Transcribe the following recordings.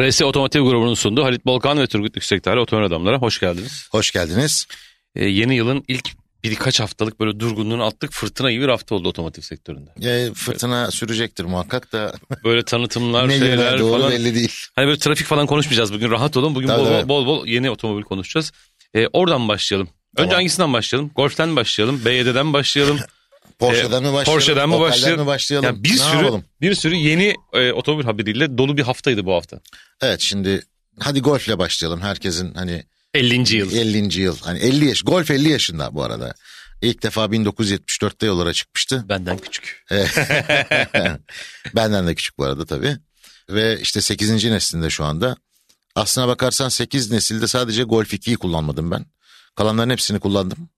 RS Otomotiv grubunun sunduğu Halit Bolkan ve Turgut Yüksekdağ otomobil adamlara hoş geldiniz. Hoş geldiniz. Ee, yeni yılın ilk birkaç haftalık böyle durgunluğunu attık fırtına gibi bir hafta oldu otomotiv sektöründe. E, fırtına sürecektir muhakkak da Böyle tanıtımlar ne şeyler doğru falan. belli değil. Hani böyle trafik falan konuşmayacağız bugün rahat olun. Bugün Tabii, bol, bol, bol bol yeni otomobil konuşacağız. Ee, oradan başlayalım. Önce Tamam. hangisinden başlayalım? Golf'ten başlayalım. BYD'den başlayalım. Porsche'den mi başlayalım? Porsche'den mi başlayalım? mi başlayalım? Yani bir ne sürü yapalım? bir sürü yeni e, otomobil haberiyle dolu bir haftaydı bu hafta. Evet şimdi hadi golfle başlayalım. Herkesin hani 50. yıl. 50. yıl. Hani 50 yaş. Golf 50 yaşında bu arada. İlk defa 1974'te yollara çıkmıştı. Benden küçük. Benden de küçük bu arada tabii. Ve işte 8. neslinde şu anda. Aslına bakarsan 8 nesilde sadece Golf 2'yi kullanmadım ben. Kalanların hepsini kullandım.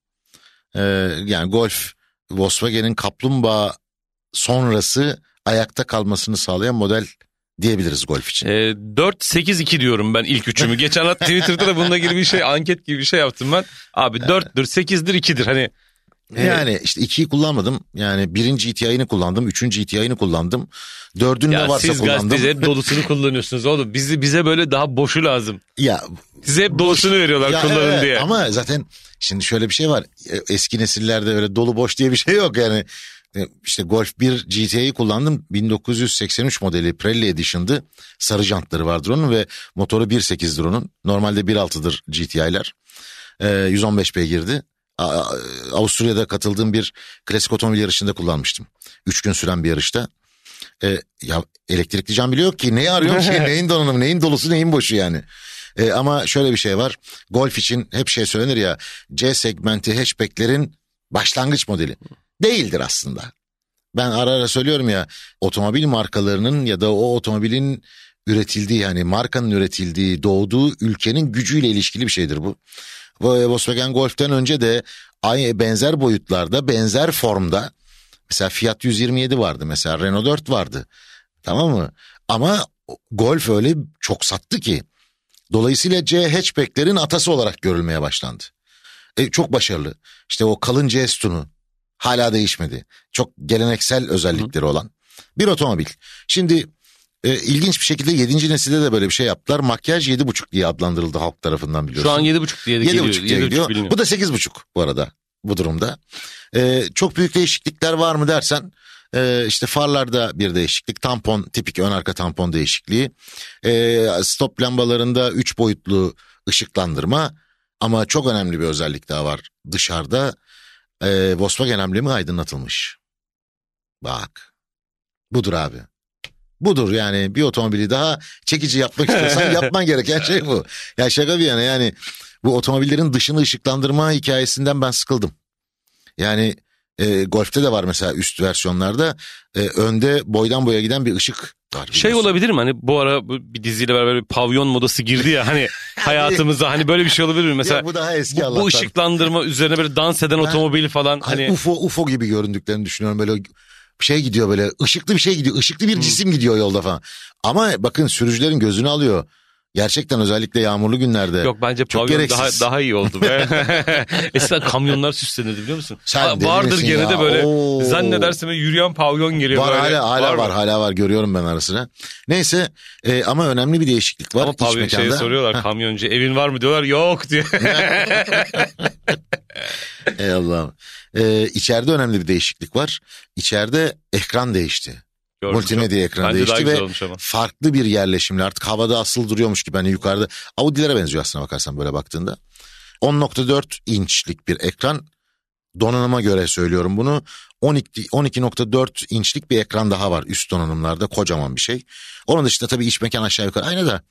Ee, yani Golf Volkswagen'in kaplumbağa sonrası ayakta kalmasını sağlayan model diyebiliriz Golf için. E, 4-8-2 diyorum ben ilk üçümü. Geçen hafta Twitter'da da bununla ilgili bir şey anket gibi bir şey yaptım ben. Abi 4'dür 8'dir 2'dir hani. Yani işte ikiyi kullanmadım. Yani birinci GTI'ni kullandım. Üçüncü GTI'ni kullandım. Dördün ne varsa siz kullandım. gazeteci hep dolusunu kullanıyorsunuz oğlum. Bizi, bize böyle daha boşu lazım. Ya Size hep dolusunu veriyorlar Ya kullanın evet, diye. Ama zaten şimdi şöyle bir şey var. E, Eski nesillerde öyle dolu boş diye bir şey yok yani. E, İşte Golf 1 GT'yi kullandım. 1983 modeli Pirelli Edition'dı. Sarı jantları vardır onun ve motoru 1.8'dir onun. Normalde 1.6'dır GTI'ler. E, 115 beygirdi. Avusturya'da katıldığım bir klasik otomobil yarışında kullanmıştım. Üç gün süren bir yarışta. E, ya elektrikli cam bile yok ki. Neyi arıyorsun ki? Neyin donanımı, neyin dolusu, neyin boşu yani. E, ama şöyle bir şey var. Golf için hep şey söylenir ya. C segmenti hatchbacklerin başlangıç modeli. Değildir aslında. Ben ara ara söylüyorum ya otomobil markalarının ya da o otomobilin üretildiği yani markanın üretildiği doğduğu ülkenin gücüyle ilişkili bir şeydir bu. Volkswagen Golf'ten önce de aynı benzer boyutlarda benzer formda mesela Fiat 127 vardı mesela Renault 4 vardı tamam mı? Ama Golf öyle çok sattı ki Dolayısıyla C hatchbacklerin atası olarak görülmeye başlandı. E, çok başarılı. İşte o kalın C sütunu hala değişmedi. Çok geleneksel özellikleri olan bir otomobil. Şimdi e, ilginç bir şekilde 7. nesilde de böyle bir şey yaptılar. Makyaj 7.5 diye adlandırıldı halk tarafından biliyorsun. Şu an 7.5 diye de 7.5 geliyor. diye 7.5 gidiyor. biliniyor. Bu da 8.5 bu arada bu durumda. Ee, çok büyük değişiklikler var mı dersen e, işte farlarda bir değişiklik tampon tipik ön arka tampon değişikliği Ee, stop lambalarında 3 boyutlu ışıklandırma ama çok önemli bir özellik daha var dışarıda e, Volkswagen emblemi aydınlatılmış. Bak budur abi. Budur yani bir otomobili daha çekici yapmak istiyorsan yapman gereken şey bu. Ya şaka bir yana yani bu otomobillerin dışını ışıklandırma hikayesinden ben sıkıldım. Yani e, Golf'te de var mesela üst versiyonlarda e, önde boydan boya giden bir ışık var. Şey biliyorsun. olabilir mi hani bu ara bir diziyle beraber bir pavyon modası girdi ya hani hayatımıza hani böyle bir şey olabilir mi? Mesela Ya bu daha eski bu, Allah'tan. bu ışıklandırma üzerine böyle dans eden otomobil falan Hani hani UFO UFO gibi göründüklerini düşünüyorum böyle şey gidiyor böyle ışıklı bir şey gidiyor ışıklı Hmm. bir cisim gidiyor yolda falan. Ama bakın sürücülerin gözünü alıyor. Gerçekten özellikle yağmurlu günlerde. Yok bence Çok pavyon daha, gereksiz. daha iyi oldu be. Eskiden kamyonlar süslenirdi biliyor musun? Sen Ha, vardır gene ya? de böyle Oo. zannedersin böyle yürüyen pavyon geliyor Var böyle. hala hala var, mı? hala var görüyorum ben arasına. Neyse e, ama önemli bir değişiklik var Ama pavyon şeyi soruyorlar kamyoncu evin var mı diyorlar yok diyor. Ey Allah'ım. E, içeride önemli bir değişiklik var. İçeride ekran değişti. Gördüm. Multimedya ekranı Bence değişti ve farklı bir yerleşimle artık havada asıl duruyormuş gibi. Hani yukarıda Audi'lere benziyor aslına bakarsan böyle baktığında. 10.4 inçlik bir ekran. Donanıma göre söylüyorum bunu. 12 12.4 inçlik bir ekran daha var üst donanımlarda. Kocaman bir şey. Onun dışında tabii iç mekan aşağı yukarı aynı da.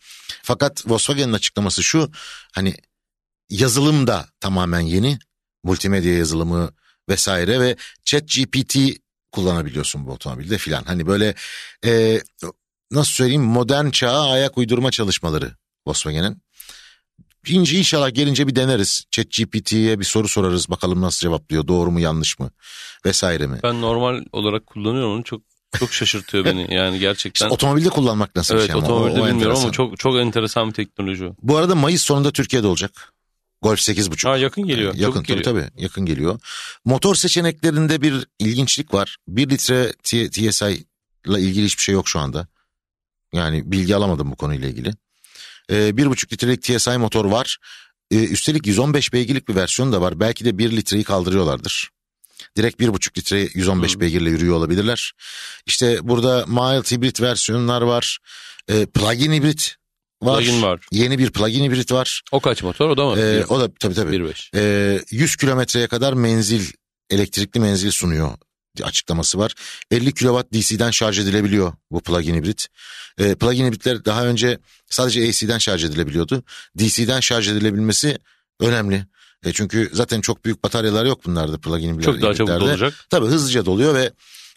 Fakat Volkswagen'in açıklaması şu hani yazılım da tamamen yeni. Multimedya yazılımı vesaire ve chat GPT kullanabiliyorsun bu otomobilde filan. Hani böyle e, nasıl söyleyeyim modern çağa ayak uydurma çalışmaları Volkswagen'in. İnce inşallah gelince bir deneriz. Chat GPT'ye bir soru sorarız bakalım nasıl cevaplıyor doğru mu yanlış mı vesaire mi. Ben normal olarak kullanıyorum onu çok çok şaşırtıyor beni yani gerçekten. İşte otomobilde kullanmak nasıl bir evet şey ama o- otomobilde o bilmiyorum ama enteresan. çok çok enteresan bir teknoloji o. Bu arada Mayıs sonunda Türkiye'de olacak. Golf 8.5. Ha yakın geliyor. Yakın çabuk tabii geliyor. tabii yakın geliyor. Motor seçeneklerinde bir ilginçlik var. 1 litre TSI ile ilgili hiçbir şey yok şu anda. Yani bilgi alamadım bu konuyla ilgili. Ee, 1,5 litrelik TSI motor var. Ee, üstelik 115 beygirlik bir versiyonu da var. Belki de 1 litreyi kaldırıyorlardır. Direkt 1,5 litre 115 Hı. beygirle yürüyor olabilirler. İşte burada mild hibrit versiyonlar var. Ee, plug-in hibrit var. Plugin var. Yeni bir plug-in hibrit var. O kaç motor? O da mı? Ee, o da tabii tabii. 1.5. Ee, 100 kilometreye kadar menzil, elektrikli menzil sunuyor açıklaması var. 50 kW DC'den şarj edilebiliyor bu plug-in hibrit. Ee, plug-in hibritler daha önce sadece AC'den şarj edilebiliyordu. DC'den şarj edilebilmesi önemli. E çünkü zaten çok büyük bataryalar yok bunlarda plug-in hibritler- Çok daha çabuk hibritlerde. olacak. Tabii hızlıca doluyor ve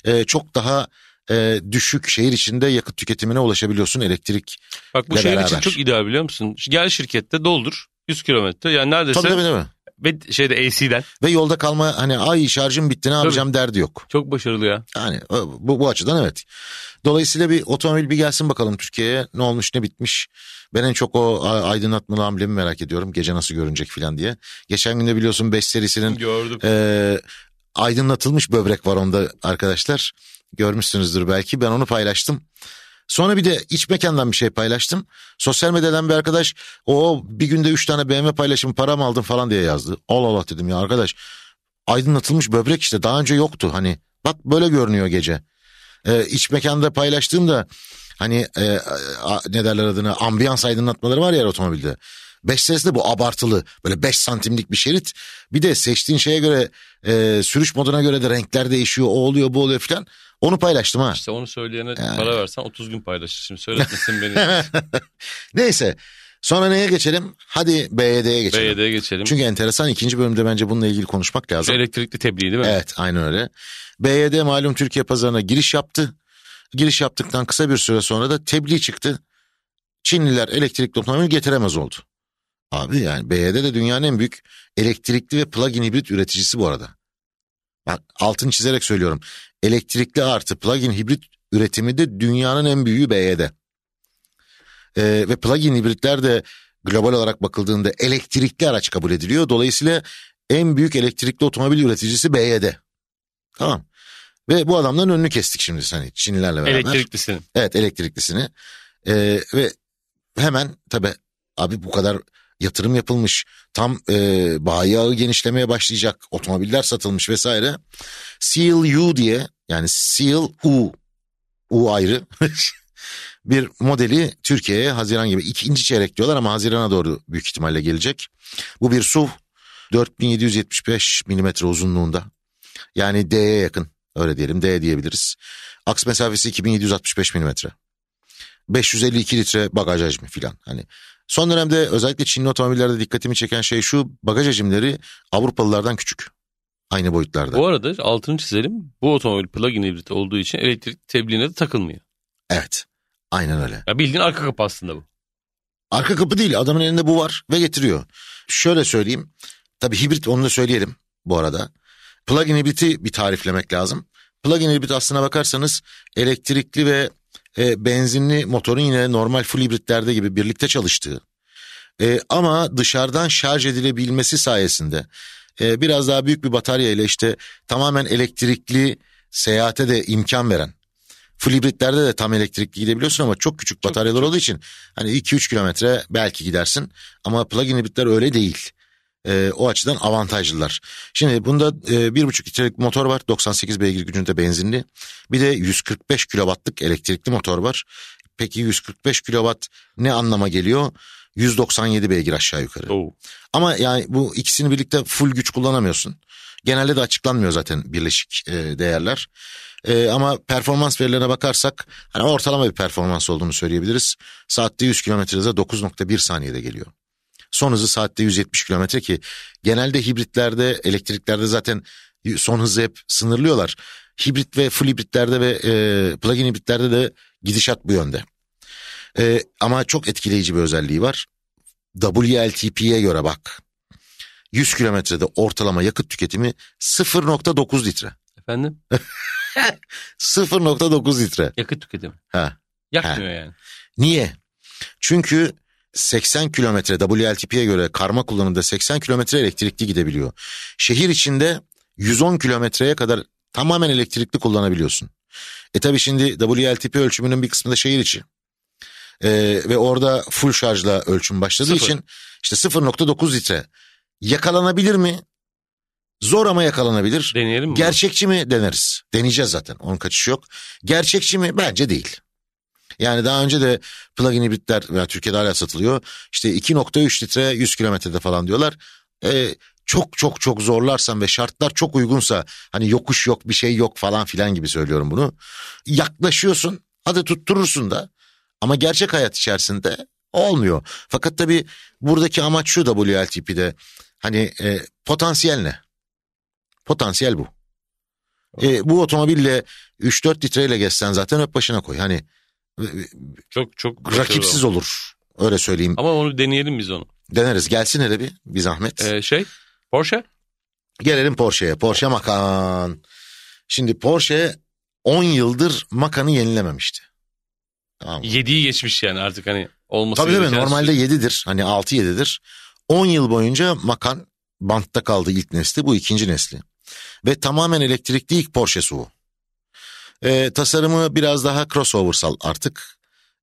e, çok daha e, düşük şehir içinde yakıt tüketimine ulaşabiliyorsun elektrik. Bak bu şehir için beraber. çok ideal biliyor musun? Gel şirkette doldur 100 kilometre yani neredeyse Tabii tabii değil mi? ve şeyde AC'den Ve yolda kalma hani ay şarjım bitti ne yapacağım derdi yok. çok başarılı ya. Yani bu, bu açıdan evet. Dolayısıyla bir otomobil bir gelsin bakalım Türkiye'ye ne olmuş ne bitmiş. Ben en çok o aydınlatmalı amblemi merak ediyorum. Gece nasıl görünecek falan diye. Geçen gün de biliyorsun 5 serisinin Gördüm. e, aydınlatılmış böbrek var onda arkadaşlar. Görmüşsünüzdür belki ben onu paylaştım. Sonra bir de iç mekandan bir şey paylaştım. Sosyal medyadan bir arkadaş o bir günde 3 tane BMW paylaşımı param aldım falan diye yazdı. Allah Allah dedim ya arkadaş aydınlatılmış böbrek işte daha önce yoktu hani bak böyle görünüyor gece. Ee, iç mekanda paylaştığımda hani e, a- ne derler adına ambiyans aydınlatmaları var ya otomobilde. 5 sesli bu abartılı böyle 5 santimlik bir şerit. Bir de seçtiğin şeye göre e, sürüş moduna göre de renkler değişiyor o oluyor bu oluyor falan. Onu paylaştım ha. İşte onu söyleyene para versen 30 gün paylaşır. Şimdi söyletmesin beni. Neyse sonra neye geçelim? Hadi BYD'ye geçelim. BYD'ye geçelim. Çünkü enteresan ikinci bölümde bence bununla ilgili konuşmak lazım. elektrikli tebliğ değil mi? Evet aynen öyle. BYD malum Türkiye pazarına giriş yaptı. Giriş yaptıktan kısa bir süre sonra da tebliğ çıktı. Çinliler elektrikli otomobil getiremez oldu. Abi yani BYD de dünyanın en büyük elektrikli ve plug-in hibrit üreticisi bu arada. Bak altını çizerek söylüyorum. Elektrikli artı plug-in hibrit üretimi de dünyanın en büyüğü BYD. Ee, ve plug-in hibritler de global olarak bakıldığında elektrikli araç kabul ediliyor. Dolayısıyla en büyük elektrikli otomobil üreticisi BYD. Tamam. Ve bu adamların önünü kestik şimdi hani Çinlilerle beraber. Elektriklisinin. Evet elektriklisini. Ee, ve hemen tabi abi bu kadar yatırım yapılmış. Tam e, bayi ağı genişlemeye başlayacak. Otomobiller satılmış vesaire. Seal U diye yani Seal U. U ayrı. bir modeli Türkiye'ye Haziran gibi ikinci çeyrek diyorlar ama Haziran'a doğru büyük ihtimalle gelecek. Bu bir SUV 4775 milimetre uzunluğunda. Yani D'ye yakın öyle diyelim D diyebiliriz. Aks mesafesi 2765 milimetre. 552 litre bagaj hacmi filan. Hani son dönemde özellikle Çinli otomobillerde dikkatimi çeken şey şu bagaj hacimleri Avrupalılardan küçük. Aynı boyutlarda. Bu arada altını çizelim. Bu otomobil plug-in hibrit olduğu için elektrik tebliğine de takılmıyor. Evet. Aynen öyle. Ya bildiğin arka kapı aslında bu. Arka kapı değil adamın elinde bu var ve getiriyor. Şöyle söyleyeyim. Tabii hibrit onu da söyleyelim bu arada. Plug-in hibriti bir tariflemek lazım. Plug-in hibrit aslına bakarsanız elektrikli ve e, benzinli motorun yine normal full hibritlerde gibi birlikte çalıştığı. E, ama dışarıdan şarj edilebilmesi sayesinde e, biraz daha büyük bir batarya ile işte tamamen elektrikli seyahate de imkan veren. Full hibritlerde de tam elektrikli gidebiliyorsun ama çok küçük bataryalar olduğu için hani 2-3 kilometre belki gidersin ama plug-in hibritler öyle değil. Ee, o açıdan avantajlılar. Şimdi bunda e, 1.5 litrelik motor var 98 beygir gücünde benzinli. Bir de 145 kilowattlık elektrikli motor var. Peki 145 kilowatt ne anlama geliyor? 197 beygir aşağı yukarı. Oo. Ama yani bu ikisini birlikte full güç kullanamıyorsun. Genelde de açıklanmıyor zaten birleşik e, değerler. E, ama performans verilerine bakarsak hani ortalama bir performans olduğunu söyleyebiliriz. Saatte 100 km hıza 9.1 saniyede geliyor. Son hızı saatte 170 km ki genelde hibritlerde elektriklerde zaten son hızı hep sınırlıyorlar. Hibrit ve full hibritlerde ve e, plug-in hibritlerde de gidişat bu yönde. E, ama çok etkileyici bir özelliği var. WLTP'ye göre bak. 100 kilometrede ortalama yakıt tüketimi 0.9 litre. Efendim? 0.9 litre. Yakıt tüketimi. Ha. Yakmıyor yani. Niye? Çünkü 80 kilometre WLTP'ye göre karma kullanımda 80 kilometre elektrikli gidebiliyor. Şehir içinde 110 kilometreye kadar tamamen elektrikli kullanabiliyorsun. E tabi şimdi WLTP ölçümünün bir kısmı da şehir içi. Ee, ve orada full şarjla ölçüm başladığı Sıfır. için işte 0.9 litre. Yakalanabilir mi? Zor ama yakalanabilir. Deneyelim mi? Gerçekçi mi deneriz. Deneyeceğiz zaten. Onun kaçışı yok. Gerçekçi mi? Bence değil. Yani daha önce de plug-in hibritler veya Türkiye'de hala satılıyor. İşte 2.3 litre 100 kilometrede falan diyorlar. Ee, çok çok çok zorlarsan ve şartlar çok uygunsa hani yokuş yok bir şey yok falan filan gibi söylüyorum bunu. Yaklaşıyorsun hadi tutturursun da ama gerçek hayat içerisinde olmuyor. Fakat tabii buradaki amaç şu WLTP'de hani e, potansiyel ne? Potansiyel bu. E, bu otomobille 3-4 litreyle geçsen zaten öp başına koy. Hani e, Çok çok rakipsiz olur. Öyle söyleyeyim. Ama onu deneyelim biz onu. Deneriz. Gelsin hele bir, bir zahmet. Ee, şey Porsche Gelelim Porsche'ye. Porsche Macan. Şimdi Porsche 10 yıldır Macan'ı yenilememişti. Tamam. mı? 7'yi geçmiş yani artık hani olması Tabii tabii normalde 7'dir. Hani 6-7'dir. 10 yıl boyunca Macan bantta kaldı ilk nesli. Bu ikinci nesli. Ve tamamen elektrikli ilk Porsche SUV. Ee, tasarımı biraz daha crossover'sal artık.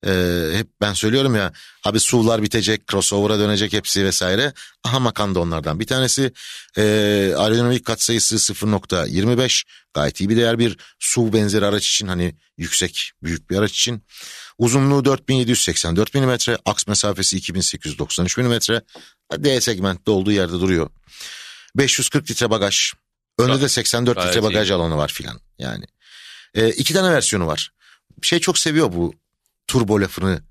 Ee, hep ben söylüyorum ya abi SUV'lar bitecek, crossover'a dönecek hepsi vesaire. Aha Macan da onlardan bir tanesi. Ee, aerodinamik katsayısı 0.25 gayet iyi bir değer bir SUV benzeri araç için hani yüksek büyük bir araç için. Uzunluğu 4784 mm, aks mesafesi 2893 mm. D segmentte olduğu yerde duruyor. 540 litre bagaj. Önde de 84 Gayet litre bagaj iyi. alanı var filan yani. Ee, iki tane versiyonu var. Şey çok seviyor bu turbo lafını.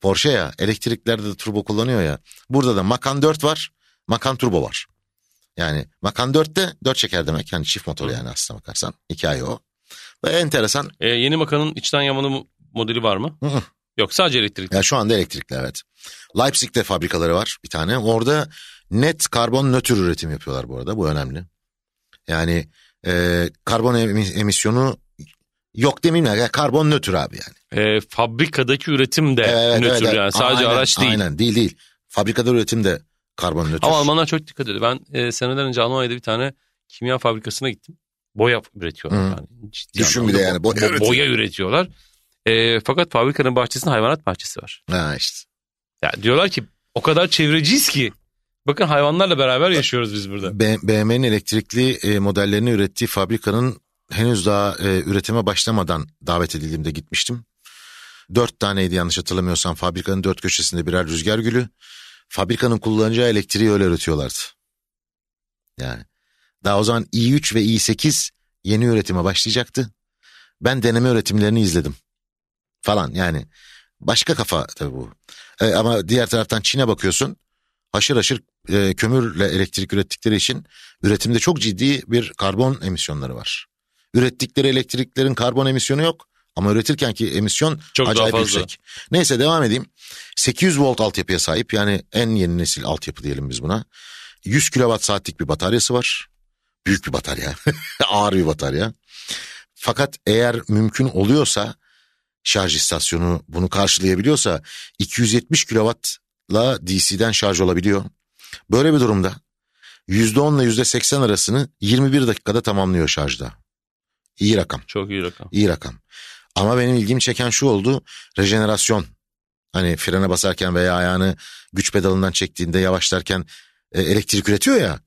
Porsche ya elektriklerde de turbo kullanıyor ya. Burada da Macan 4 var. Macan turbo var. Yani Macan 4'te 4 çeker demek. Yani çift motor yani aslına bakarsan. Hikaye o. Ve enteresan. Ee, yeni Macan'ın içten yanmalı mo- modeli var mı? Hı hı. Yok sadece elektrikli. Ya şu anda elektrikli evet. Leipzig'te fabrikaları var bir tane. Orada net karbon nötr üretim yapıyorlar bu arada. Bu önemli. Yani e, karbon emi- emisyonu yok demeyeyim ya karbon nötr abi yani. Ee, fabrikadaki üretim de Evet, nötr evet, yani sadece Aynen, araç değil. Aynen değil değil. Fabrikada üretim de karbon nötr. Ama Almanlar çok dikkat ediyor. Ben e, seneler önce Almanya'da bir tane kimya fabrikasına gittim. Boya üretiyorlar Hı. yani. Ciddi Düşün bir de yani, bo- boya bo- üretiyor. boya üretiyorlar. E, fakat fabrikanın bahçesinde hayvanat bahçesi var. Ha işte. Ya diyorlar ki o kadar çevreciyiz ki. Bakın hayvanlarla beraber yaşıyoruz biz burada. B- BMW'nin elektrikli e, modellerini ürettiği fabrikanın henüz daha e, üretime başlamadan davet edildiğimde gitmiştim. Dört taneydi yanlış hatırlamıyorsam fabrikanın dört köşesinde birer rüzgar gülü. Fabrikanın kullanacağı elektriği öyle üretiyorlardı. Yani daha o zaman i3 ve i8 yeni üretime başlayacaktı. Ben deneme üretimlerini izledim falan yani. Başka kafa tabii bu. E, ama diğer taraftan Çin'e bakıyorsun. Haşır haşır e, kömürle elektrik ürettikleri için üretimde çok ciddi bir karbon emisyonları var. Ürettikleri elektriklerin karbon emisyonu yok ama üretirken ki emisyon Çok daha acayip fazla. yüksek. Neyse devam edeyim. 800 volt altyapıya sahip yani en yeni nesil altyapı diyelim biz buna. 100 kilowatt saatlik bir bataryası var. Büyük bir batarya. Ağır bir batarya. Fakat eğer mümkün oluyorsa şarj istasyonu bunu karşılayabiliyorsa 270 kilowattla DC'den şarj olabiliyor. Böyle bir durumda %10 ile %80 arasını 21 dakikada tamamlıyor şarjda. İyi rakam, Çok iyi rakam. iyi rakam. Ama benim ilgimi çeken şu oldu, rejenerasyon. Hani frene basarken veya ayağını güç pedalından çektiğinde yavaşlarken e, elektrik üretiyor ya.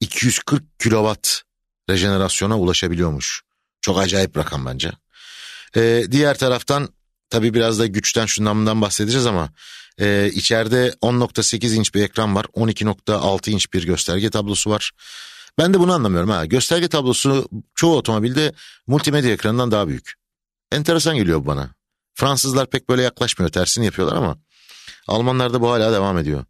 240 kilowatt rejenerasyona ulaşabiliyormuş. Çok acayip rakam bence. E, diğer taraftan tabii biraz da güçten şundan bundan bahsedeceğiz ama e, içeride 10.8 inç bir ekran var. 12.6 inç bir gösterge tablosu var. Ben de bunu anlamıyorum ha. Gösterge tablosu çoğu otomobilde multimedya ekranından daha büyük. Enteresan geliyor bu bana. Fransızlar pek böyle yaklaşmıyor. Tersini yapıyorlar ama Almanlarda bu hala devam ediyor.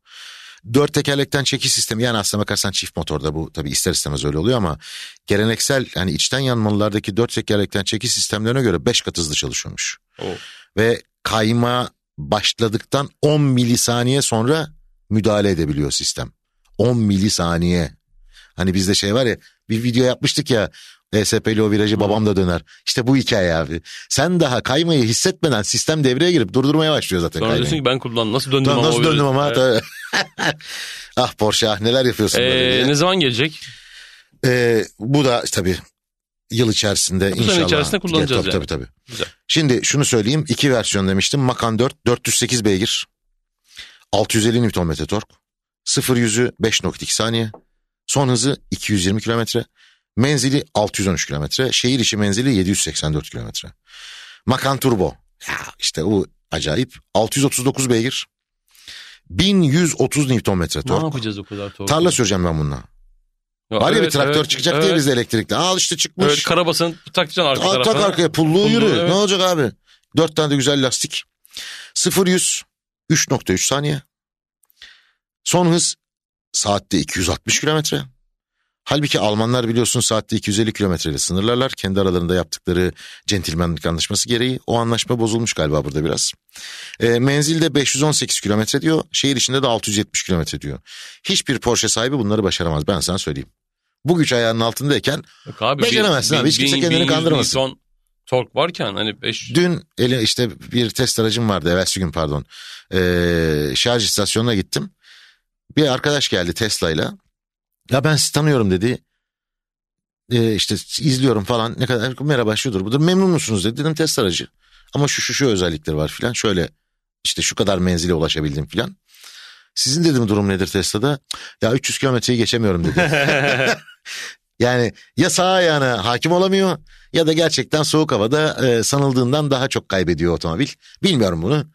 Dört tekerlekten çekiş sistemi yani aslına bakarsan çift motorda bu tabii ister istemez öyle oluyor ama geleneksel yani içten yanmalılardaki dört tekerlekten çekiş sistemlerine göre beş kat hızlı çalışıyormuş. Oo. Ve kayma başladıktan 10 milisaniye sonra müdahale edebiliyor sistem. 10 milisaniye. Hani bizde şey var ya bir video yapmıştık ya ESP'li o virajı babam da döner. İşte bu hikaye abi. Sen daha kaymayı hissetmeden sistem devreye girip durdurmaya başlıyor zaten Sonra kaymayı. diyorsun ki ben kullandım. Nasıl döndüm Tamam, ama nasıl döndüm ama. tabii. ah Porsche ah neler yapıyorsun böyle Ee, diye. ne zaman gelecek? Ee, bu da tabii yıl içerisinde Bu inşallah. içerisinde kullanacağız tabii, yani. Tabii tabii. Güzel. Şimdi şunu söyleyeyim. iki versiyon demiştim. Macan 4 408 beygir. 650 Nm tork. 0 yüzü 5.2 saniye. Son hızı 220 kilometre. Menzili 613 kilometre. Şehir içi menzili 784 kilometre. Macan Turbo. Ya işte bu acayip. 639 beygir. 1130 Nm Ne tork. yapacağız o kadar torku? Tarla süreceğim ben bununla. Ya Var ya bir evet, traktör evet, çıkacak evet. diye bizde elektrikli. Al işte çıkmış. Evet, karabasanı takacaksın arka Al, tarafına. tak arkaya pulluğu Pulluğu, yürü. evet. Ne olacak abi? Dört tane de güzel lastik. 0 100 3.3 saniye. Son hız saatte 260 kilometre. Halbuki Almanlar biliyorsun saatte 250 kilometreyle sınırlarlar. Kendi aralarında yaptıkları centilmenlik anlaşması gereği. O anlaşma bozulmuş galiba burada biraz. E, menzilde 518 kilometre diyor. Şehir içinde de 670 kilometre diyor. Hiçbir Porsche sahibi bunları başaramaz ben sana söyleyeyim. Bu güç ayağının altındayken Yok abi, Beceremezsin abi, hiç kimse kendini kandırmasın. Ton tork varken hani 5 Dün ele işte bir test aracım vardı evvelsi gün pardon. Ee, şarj istasyonuna gittim. Bir arkadaş geldi Tesla'yla. Ya ben sizi tanıyorum dedi. Ee, işte izliyorum falan ne kadar merhaba şudur budur memnun musunuz dedi. Dedim Tesla aracı. Ama şu şu şu özellikleri var filan şöyle işte şu kadar menzile ulaşabildim filan. Sizin dedim durum nedir Tesla'da? Ya 300 kilometreyi geçemiyorum dedi. Yani ya sağ ayağına hakim olamıyor ya da gerçekten soğuk havada e, sanıldığından daha çok kaybediyor otomobil. Bilmiyorum bunu.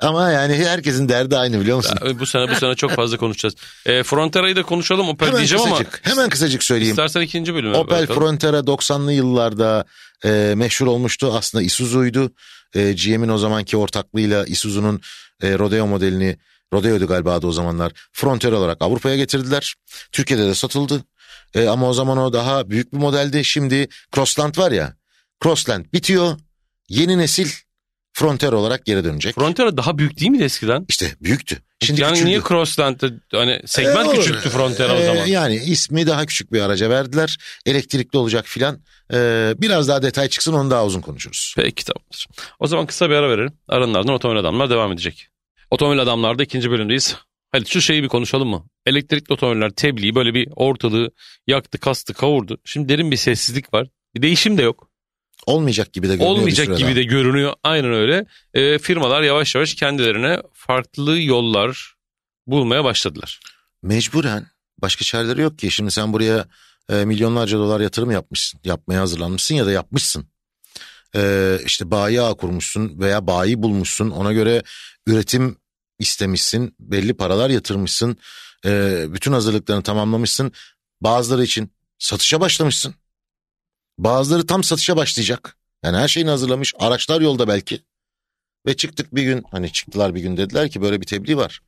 Ama yani herkesin derdi aynı biliyor musun? Ya, bu sene bu sene çok fazla konuşacağız. E, Frontera'yı da konuşalım Opel hemen diyeceğim ama kısacık, hemen kısacık söyleyeyim. istersen ikinci bölüme Opel bakalım. Frontera 90'lı yıllarda e, meşhur olmuştu. Aslında Isuzu'ydu. E, GM'in o zamanki ortaklığıyla Isuzu'nun e, Rodeo modelini, Rodeo'du galiba adı o zamanlar, Frontera olarak Avrupa'ya getirdiler. Türkiye'de de satıldı. E, ama o zaman o daha büyük bir modeldi. Şimdi Crossland var ya, Crossland bitiyor. Yeni nesil Frontera olarak geri dönecek. Frontera daha büyük değil miydi eskiden? İşte büyüktü. Şimdi yani küçüldü. niye Crossland'da hani segment E, olur. küçülttü Frontera o E, zaman? Yani ismi daha küçük bir araca verdiler. Elektrikli olacak filan. E, biraz daha detay çıksın onu daha uzun konuşuruz. Peki tamamdır. O zaman kısa bir ara verelim. Aranın ardından otomobil adamlar devam edecek. Otomobil adamlarda ikinci bölümdeyiz. Hadi şu şeyi bir konuşalım mı? Elektrikli otomobiller tebliği böyle bir ortalığı yaktı, kastı, kavurdu. Şimdi derin bir sessizlik var. Bir değişim de yok. Olmayacak gibi de görünüyor Olmayacak gibi de görünüyor. Aynen öyle. E, firmalar yavaş yavaş kendilerine farklı yollar bulmaya başladılar. Mecburen başka çareleri yok ki. Şimdi sen buraya e, milyonlarca dolar yatırım yapmışsın. Yapmaya hazırlanmışsın ya da yapmışsın. E, işte bayi ağ kurmuşsun veya bayi bulmuşsun. Ona göre üretim istemişsin. Belli paralar yatırmışsın. E, bütün hazırlıklarını tamamlamışsın. Bazıları için satışa başlamışsın. Bazıları tam satışa başlayacak. Yani her şeyini hazırlamış. Araçlar yolda belki. Ve çıktık bir gün hani çıktılar bir gün dediler ki böyle bir tebliğ var.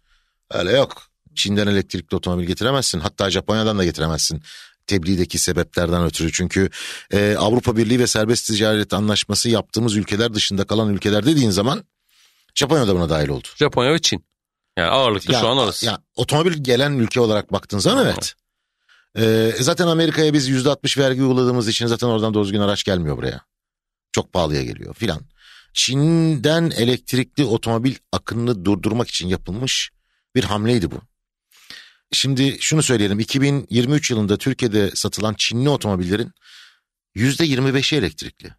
Öyle yok. Çin'den elektrikli otomobil getiremezsin. Hatta Japonya'dan da getiremezsin. Tebliğdeki sebeplerden ötürü. Çünkü e, Avrupa Birliği ve serbest ticaret anlaşması yaptığımız ülkeler dışında kalan ülkeler dediğin zaman Japonya da buna dahil oldu. Japonya ve Çin. Yani ağırlıklı Ya, şu an orası. Ya, otomobil gelen ülke olarak baktığın zaman evet. E, zaten Amerika'ya biz yüzde altmış vergi uyguladığımız için zaten oradan doğru düzgün araç gelmiyor buraya. Çok pahalıya geliyor filan. Çin'den elektrikli otomobil akınını durdurmak için yapılmış bir hamleydi bu. Şimdi şunu söyleyelim 2023 yılında Türkiye'de satılan Çinli otomobillerin %25'i elektrikli.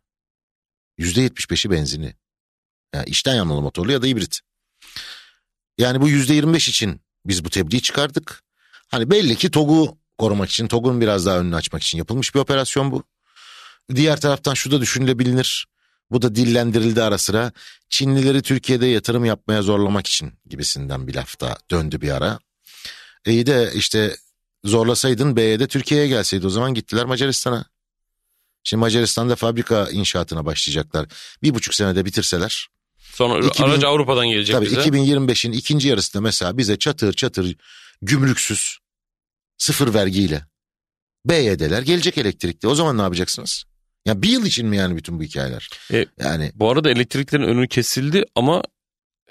%75'i benzinli. Yani içten yanmalı motorlu ya da hibrit. Yani bu %25 için biz bu tebliği çıkardık. Hani belli ki TOG'u korumak için, TOG'un biraz daha önünü açmak için yapılmış bir operasyon bu. Diğer taraftan şu da düşünülebilir. Bu da dillendirildi ara sıra. Çinlileri Türkiye'de yatırım yapmaya zorlamak için gibisinden bir lafta döndü bir ara. İyi de işte zorlasaydın B'ye de Türkiye'ye gelseydi o zaman gittiler Macaristan'a. Şimdi Macaristan'da fabrika inşaatına başlayacaklar. Bir buçuk senede bitirseler. Sonra 2000 aracı Avrupa'dan gelecek Tabii bize. 2025'in ikinci yarısında mesela bize çatır çatır gümrüksüz sıfır vergiyle BYD'ler gelecek elektrikli. O zaman ne yapacaksınız? Ya bir yıl için mi yani bütün bu hikayeler? E, Yani Bu arada elektriklerin önü kesildi ama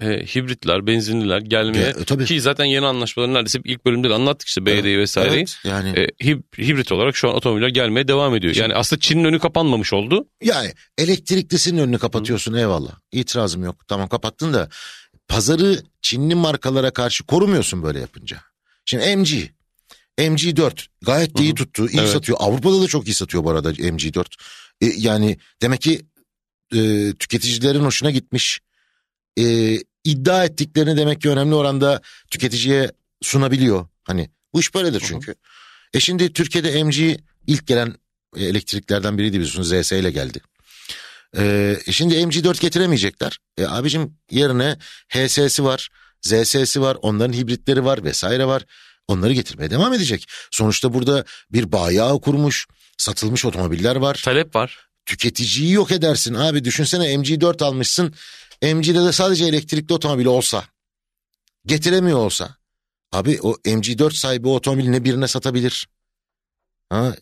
e, hibritler, benzinliler gelmeye e, tabii. ki zaten yeni anlaşmaları neredeyse ilk bölümde de anlattık işte BYD'yi vesaireyi. Evet, yani E, hib- hibrit olarak şu an otomobiller gelmeye devam ediyor. Yani aslında Çin'in önü kapanmamış oldu. Yani elektriklisinin önünü kapatıyorsun eyvallah. İtirazım yok. Tamam kapattın da pazarı Çinli markalara karşı korumuyorsun böyle yapınca. Şimdi MG MG4 gayet de iyi Hı hı. tuttu. iyi Evet. satıyor. Avrupa'da da çok iyi satıyor bu arada MG4. E, yani demek ki e, tüketicilerin hoşuna gitmiş. E, iddia ettiklerini demek ki önemli oranda tüketiciye sunabiliyor. Hani bu iş böyledir Hı hı. çünkü. E şimdi Türkiye'de MG ilk gelen e, elektriklerden biriydi biliyorsunuz ZS ile geldi. E, şimdi MG4 getiremeyecekler. E, abicim yerine HS'si var, ZS'si var, onların hibritleri var vesaire var. Onları getirmeye devam edecek. Sonuçta burada bir bayağı kurmuş, satılmış otomobiller var. Talep var. Tüketiciyi yok edersin abi. Düşünsene MG4 almışsın. MG'de de sadece elektrikli otomobil olsa, getiremiyor olsa. Abi o MG4 sahibi o otomobili ne birine satabilir? Ha,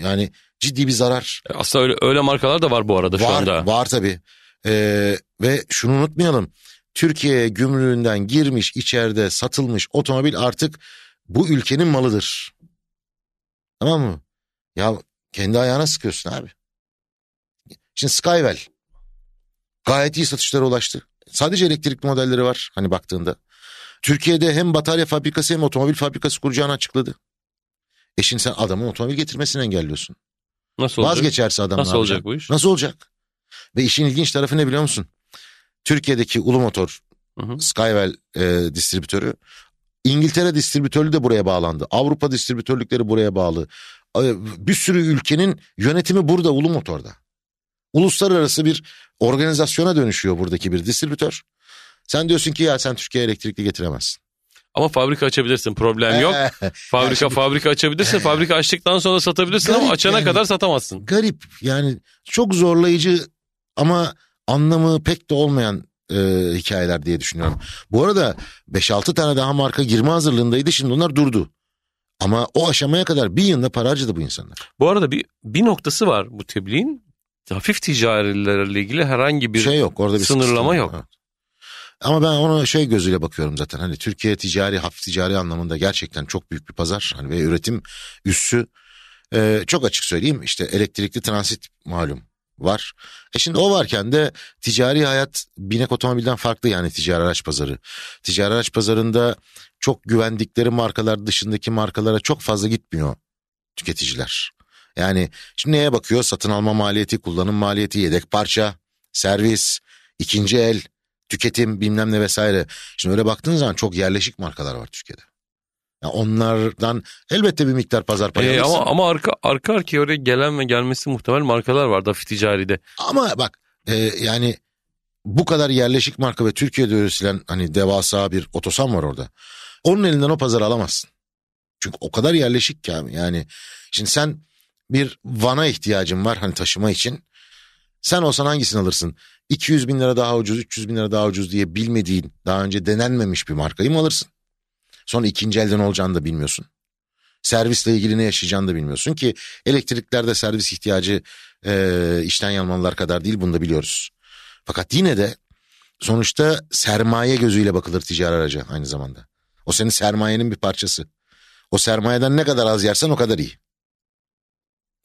yani ciddi bir zarar. E, Aslında öyle, öyle markalar da var bu arada şu Var, anda. var tabii. Ee, ve şunu unutmayalım. Türkiye gümrüğünden girmiş içeride satılmış otomobil artık bu ülkenin malıdır. Tamam mı? Ya kendi ayağına sıkıyorsun abi. Şimdi Skywell gayet iyi satışlara ulaştı. Sadece elektrikli modelleri var hani baktığında. Türkiye'de hem batarya fabrikası hem otomobil fabrikası kuracağını açıkladı. E şimdi sen adamın otomobil getirmesini engelliyorsun. Nasıl olacak? Vazgeçerse adam Nasıl olacak bu iş? Nasıl olacak? Ve işin ilginç tarafı ne biliyor musun? Türkiye'deki Ulu Motor Hı hı. Skywell e, distribütörü İngiltere distribütörlüğü de buraya bağlandı. Avrupa distribütörlükleri buraya bağlı. E, Bir sürü ülkenin yönetimi burada Ulu Motor'da. Uluslararası bir organizasyona dönüşüyor buradaki bir distribütör. Sen diyorsun ki ya sen Türkiye'ye elektrikli getiremezsin. Ama fabrika açabilirsin problem yok. Ee, Fabrika fabrika açabilirsin. Fabrika açtıktan sonra satabilirsin ama Garip açana yani. kadar satamazsın. garip yani çok zorlayıcı ama anlamı pek de olmayan e, hikayeler diye düşünüyorum. Bu arada 5-6 tane daha marka girme hazırlığındaydı şimdi onlar durdu. Ama o aşamaya kadar bir yılda para harcadı bu insanlar. Bu arada bir bir noktası var bu tebliğin. Hafif ticarilerle ilgili herhangi bir şey yok orada bir sınırlama yok. Evet. Ama ben ona şey gözüyle bakıyorum zaten. Hani Türkiye ticari, hafif ticari anlamında gerçekten çok büyük bir pazar. Hani ve üretim üssü. Ee, çok açık söyleyeyim işte elektrikli transit malum var. E şimdi o varken de ticari hayat binek otomobilden farklı yani ticari araç pazarı. Ticari araç pazarında çok güvendikleri markalar dışındaki markalara çok fazla gitmiyor tüketiciler. Yani şimdi neye bakıyor? Satın alma maliyeti, kullanım maliyeti, yedek parça, servis, ikinci el, tüketim bilmem ne vesaire. Şimdi öyle baktığın zaman çok yerleşik markalar var Türkiye'de. Yani onlardan elbette bir miktar pazar payı Ee, alırsın. ama ama arka arka arkaya oraya gelen ve gelmesi muhtemel markalar var hafif ticaride. Ama bak e, yani bu kadar yerleşik marka ve Türkiye'de üretilen hani devasa bir otosan var orada. Onun elinden o pazarı alamazsın. Çünkü o kadar yerleşik ki abi. Yani şimdi sen bir vana ihtiyacın var hani taşıma için. Sen olsan hangisini alırsın? 200 bin lira daha ucuz, 300 bin lira daha ucuz diye bilmediğin, daha önce denenmemiş bir markayı mı alırsın? Sonra ikinci elden olacağını da bilmiyorsun. Servisle ilgili ne yaşayacağını da bilmiyorsun ki elektriklerde servis ihtiyacı e, işten yanmalılar kadar değil bunu da biliyoruz. Fakat yine de sonuçta sermaye gözüyle bakılır ticari araca aynı zamanda. O senin sermayenin bir parçası. O sermayeden ne kadar az yersen o kadar iyi.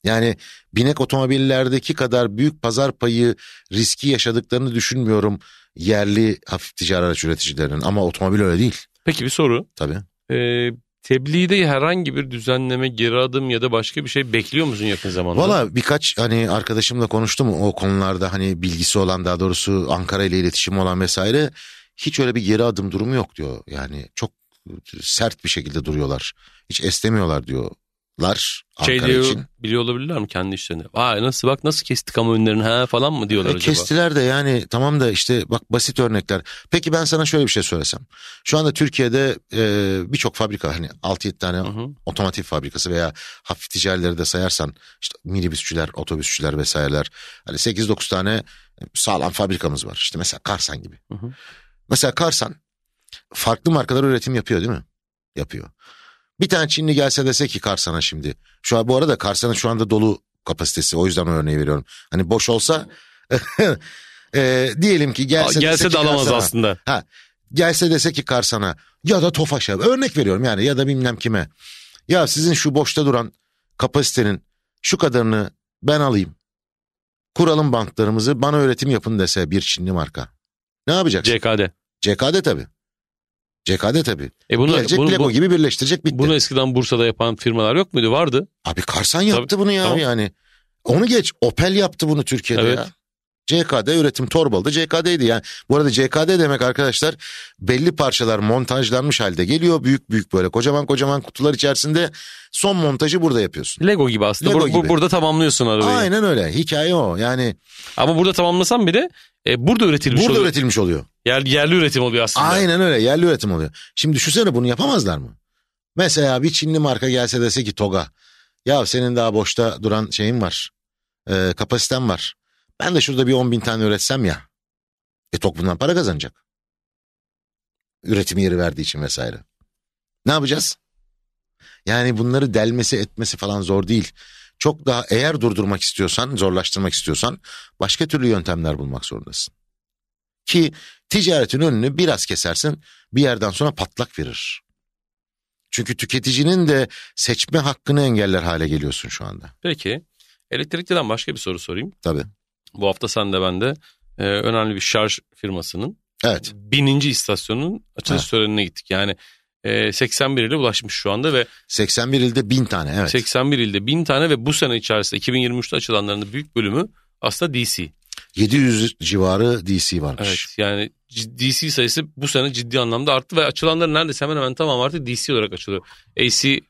Yani binek otomobillerdeki kadar büyük pazar payı riski yaşadıklarını düşünmüyorum yerli hafif ticari araç üreticilerinin ama otomobil öyle değil Peki bir soru. tabii. Ee, tebliğde herhangi bir düzenleme, geri adım ya da başka bir şey bekliyor musun yakın zamanda? Valla birkaç hani arkadaşımla konuştum o konularda hani bilgisi olan daha doğrusu Ankara ile iletişim olan vesaire hiç öyle bir geri adım durumu yok diyor. Yani çok sert bir şekilde duruyorlar. Hiç estemiyorlar diyorlar şey Ankara diyor, için. biliyor olabilirler mi kendi işlerini? Vay nasıl bak nasıl kestik ama önlerini ha falan mı diyorlar E, acaba? kestiler de yani tamam da işte bak basit örnekler. Peki ben sana şöyle bir şey söylesem. Şu anda Türkiye'de e, birçok fabrika hani 6-7 tane Hı hı. otomotiv fabrikası veya hafif ticarileri de sayarsan işte minibüsçüler, otobüsçüler vesaireler. Hani 8-9 tane sağlam fabrikamız var. İşte mesela Karsan gibi. Hı hı. Mesela Karsan farklı markalar üretim yapıyor değil mi? Yapıyor. Bir tane Çinli gelse dese ki Karsan'a şimdi. Şu an bu arada Karsan'ın şu anda dolu kapasitesi. O yüzden o örneği veriyorum. Hani boş olsa e, diyelim ki gelse, Aa, Gelse dese de ki alamaz Karsan'a- aslında. Ha, gelse dese ki Karsan'a ya da Tofaş'a örnek veriyorum yani ya da bilmem kime. Ya sizin şu boşta duran kapasitenin şu kadarını ben alayım. Kuralım banklarımızı bana öğretim yapın dese bir Çinli marka. Ne yapacaksın? CKD. CKD tabii. CKD tabii. E bunu, Gelecek bunu, Lego bu- gibi birleştirecek bitti. bunu eskiden Bursa'da yapan firmalar yok muydu? Vardı. Abi Karsan yaptı Tabii, bunu ya tamam. yani. Onu geç Opel yaptı bunu Türkiye'de Evet. ya. CKD üretim Torbalı'da CKD'ydi yani. Bu arada CKD demek arkadaşlar belli parçalar montajlanmış halde geliyor. Büyük büyük böyle kocaman kocaman kutular içerisinde son montajı burada yapıyorsun. Lego gibi aslında. Lego Bur- bu- gibi. burada tamamlıyorsun arabayı. Aynen öyle hikaye o yani Ama burada tamamlasan bile e, burada üretilmiş burada oluyor. üretilmiş oluyor. Yer, yerli üretim oluyor aslında. Aynen öyle yerli üretim oluyor. Şimdi düşünsene bunu yapamazlar mı? Mesela bir Çinli marka gelse dese ki Toga ya senin daha boşta duran şeyin var e, kapasiten var. Ben de şurada bir 10 bin tane üretsem ya. E Tok bundan para kazanacak. Üretim yeri verdiği için vesaire. Ne yapacağız? Yani bunları delmesi etmesi falan zor değil. Çok daha eğer durdurmak istiyorsan, zorlaştırmak istiyorsan başka türlü yöntemler bulmak zorundasın. Ki ticaretin önünü biraz kesersin bir yerden sonra patlak verir. Çünkü tüketicinin de seçme hakkını engeller hale geliyorsun şu anda. Peki. Elektrikliden başka bir soru sorayım. Tabii. Bu hafta sen de ben de e, önemli bir şarj firmasının Evet. bininci istasyonun açılış Ha. törenine gittik. Yani e, 81 ile ulaşmış şu anda ve 81 ilde 1000 tane evet. 81 ilde 1000 tane ve bu sene içerisinde 2023'te açılanların da büyük bölümü aslında DC. 700 civarı DC Evet varmış. yani c- DC sayısı bu sene ciddi anlamda arttı ve açılanların neredeyse hemen hemen tamam artık DC olarak açılıyor. AC e,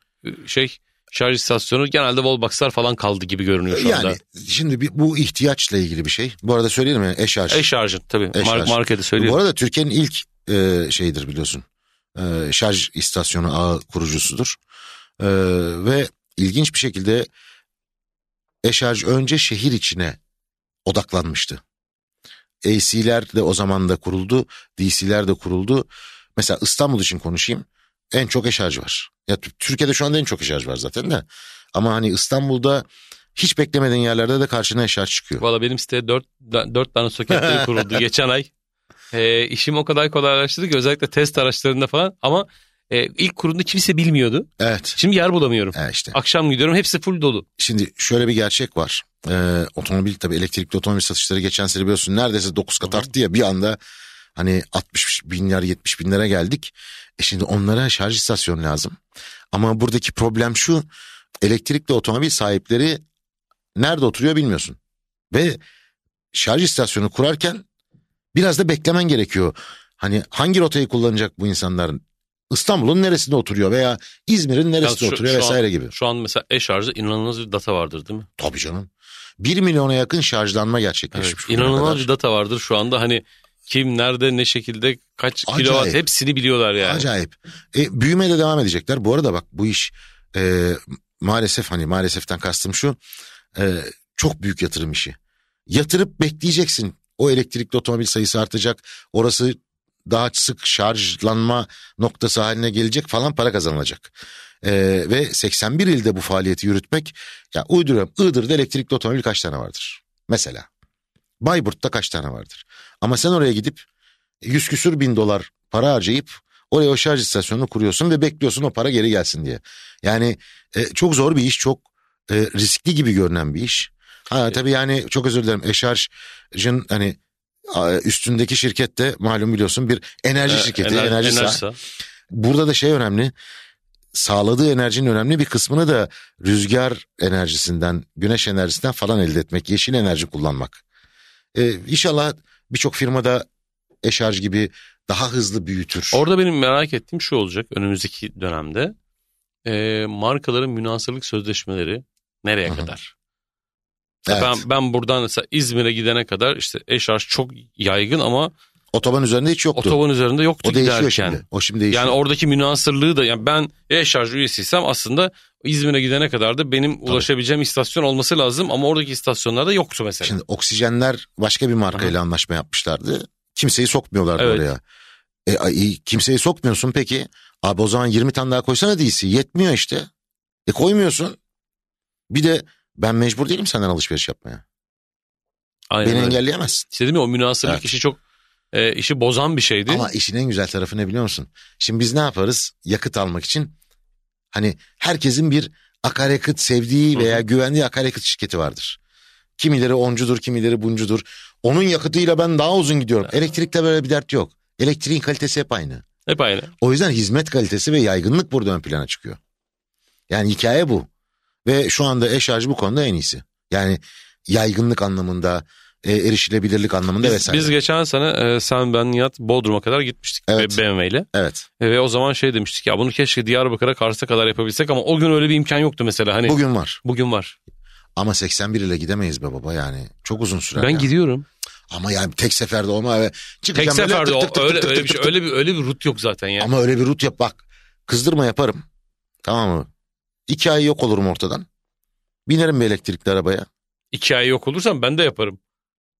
şey şarj istasyonu genelde wallbox'lar falan kaldı gibi görünüyor şu anda. Yani şimdi bir, bu ihtiyaçla ilgili bir şey. Bu arada söyleyelim mi? E-şarj. E-şarjın tabii E-şarj. Mar- markete söylüyor. Bu arada Türkiye'nin ilk e, şeyidir biliyorsun. E, şarj istasyonu ağı kurucusudur. E, ve ilginç bir şekilde e-şarj önce şehir içine odaklanmıştı. AC'ler de o zaman da kuruldu. DC'ler de kuruldu. Mesela İstanbul için konuşayım. En çok e-şarj var. Ya Tü- Türkiye'de şu anda en çok e-şarj var zaten de. Ama hani İstanbul'da hiç beklemediğin yerlerde de karşına e-şarj çıkıyor. Valla benim siteye 4, 4 tane soketleri kuruldu geçen ay. E, işim o kadar kolaylaştırdı ki özellikle test araçlarında falan ama e, ilk kurulduğunda kimse bilmiyordu. Evet. Şimdi yer bulamıyorum. E işte. Akşam gidiyorum hepsi full dolu. Şimdi şöyle bir gerçek var. Ee, otomobil tabii elektrikli otomobil satışları geçen sene biliyorsun neredeyse 9 kat arttı ya bir anda hani 60 binler 70 binlere geldik. E şimdi onlara şarj istasyonu lazım. Ama buradaki problem şu elektrikli otomobil sahipleri nerede oturuyor bilmiyorsun. Ve şarj istasyonu kurarken biraz da beklemen gerekiyor. Hani hangi rotayı kullanacak bu insanların? İstanbul'un neresinde oturuyor veya İzmir'in neresinde Ya şu- oturuyor şu an- vesaire gibi. Şu an mesela e-şarjda inanılmaz bir data vardır değil mi? Tabii canım. 1 milyona yakın şarjlanma Evet, gerçekleşmiş. bugüne inanılmaz bir data vardır şu anda hani kim nerede ne şekilde kaç Acayip. kilowatt hepsini biliyorlar yani. Acayip. E, büyümeye de devam edecekler. Bu arada bak bu iş e, maalesef hani maaleseften kastım şu e, çok büyük yatırım işi. Yatırıp bekleyeceksin. O elektrikli otomobil sayısı artacak. Orası daha sık şarjlanma noktası haline gelecek falan para kazanılacak. E, ve 81 ilde bu faaliyeti yürütmek ya uyduruyorum Iğdır'da elektrikli otomobil kaç tane vardır? Mesela. Bayburt'ta kaç tane vardır? Ama sen oraya gidip 100 küsür bin dolar para harcayıp oraya o şarj istasyonunu kuruyorsun ve bekliyorsun o para geri gelsin diye. Yani e, çok zor bir iş, çok e, riskli gibi görünen bir iş. Ha tabii yani çok özür dilerim. Eşarj'ın hani üstündeki şirket de malum biliyorsun bir enerji Ee, şirketi, ener- enerji enerjisa. Burada da şey önemli. Sağladığı enerjinin önemli bir kısmını da rüzgar enerjisinden, güneş enerjisinden falan elde etmek, yeşil enerji kullanmak. Ee, inşallah birçok firmada eşarj gibi daha hızlı büyütür. Orada benim merak ettiğim şu olacak önümüzdeki dönemde. E, markaların münasırlık sözleşmeleri nereye Hı hı. kadar? Evet. Ben ben buradan mesela İzmir'e gidene kadar işte e-şarj çok yaygın ama Otoban üzerinde hiç yoktu. otoban üzerinde yoktu o değişiyor giderken. şimdi. O şimdi değişiyor. Yani oradaki münasırlığı da yani ben e-şarj üyesiysem aslında İzmir'e gidene kadar da benim ulaşabileceğim istasyon olması lazım ama oradaki istasyonlarda yoktu mesela. Şimdi oksijenler başka bir markayla anlaşma yapmışlardı. Kimseyi sokmuyorlardı Evet. oraya. E, kimseyi sokmuyorsun peki. Abi o zaman 20 tane daha koysana DC. Yetmiyor işte. E koymuyorsun. Bir de ben mecbur değilim senden alışveriş yapmaya. Aynen Beni öyle. engelleyemezsin. İşte değil mi o münasırlık Evet. işi çok e, işi bozan bir şeydi. Ama işin en güzel tarafı ne biliyor musun? Şimdi biz ne yaparız? Yakıt almak için hani herkesin bir akaryakıt sevdiği veya güvendiği akaryakıt şirketi vardır. Kimileri oncudur, kimileri buncudur. Onun yakıtıyla ben daha uzun gidiyorum. Elektrikte böyle bir dert yok. Elektriğin kalitesi hep aynı. Hep aynı. O yüzden hizmet kalitesi ve yaygınlık burada ön plana çıkıyor. Yani hikaye bu. Ve şu anda e-şarj bu konuda en iyisi. Yani yaygınlık anlamında, e, erişilebilirlik anlamında Biz, vesaire. biz geçen sene e, sen ben Nihat Bodrum'a kadar gitmiştik Evet. BMW ile. Evet. E, ve o zaman şey demiştik ya bunu keşke Diyarbakır'a Kars'a kadar yapabilsek ama o gün öyle bir imkan yoktu mesela. Hani bugün, Bugün var. var. Ama 81 ile gidemeyiz be baba yani. Çok uzun sürer. ben ya. gidiyorum. Ama yani tek seferde olma ve Tek çıkacağım böyle seferde tık tık tık öyle öyle bir şey öyle bir öyle bir rut yok zaten ya. Ama öyle bir rut yap bak. Kızdırma yaparım. Tamam mı? İki ay yok olurum ortadan. Binerim bir elektrikli arabaya. İki ay yok olursam ben de yaparım.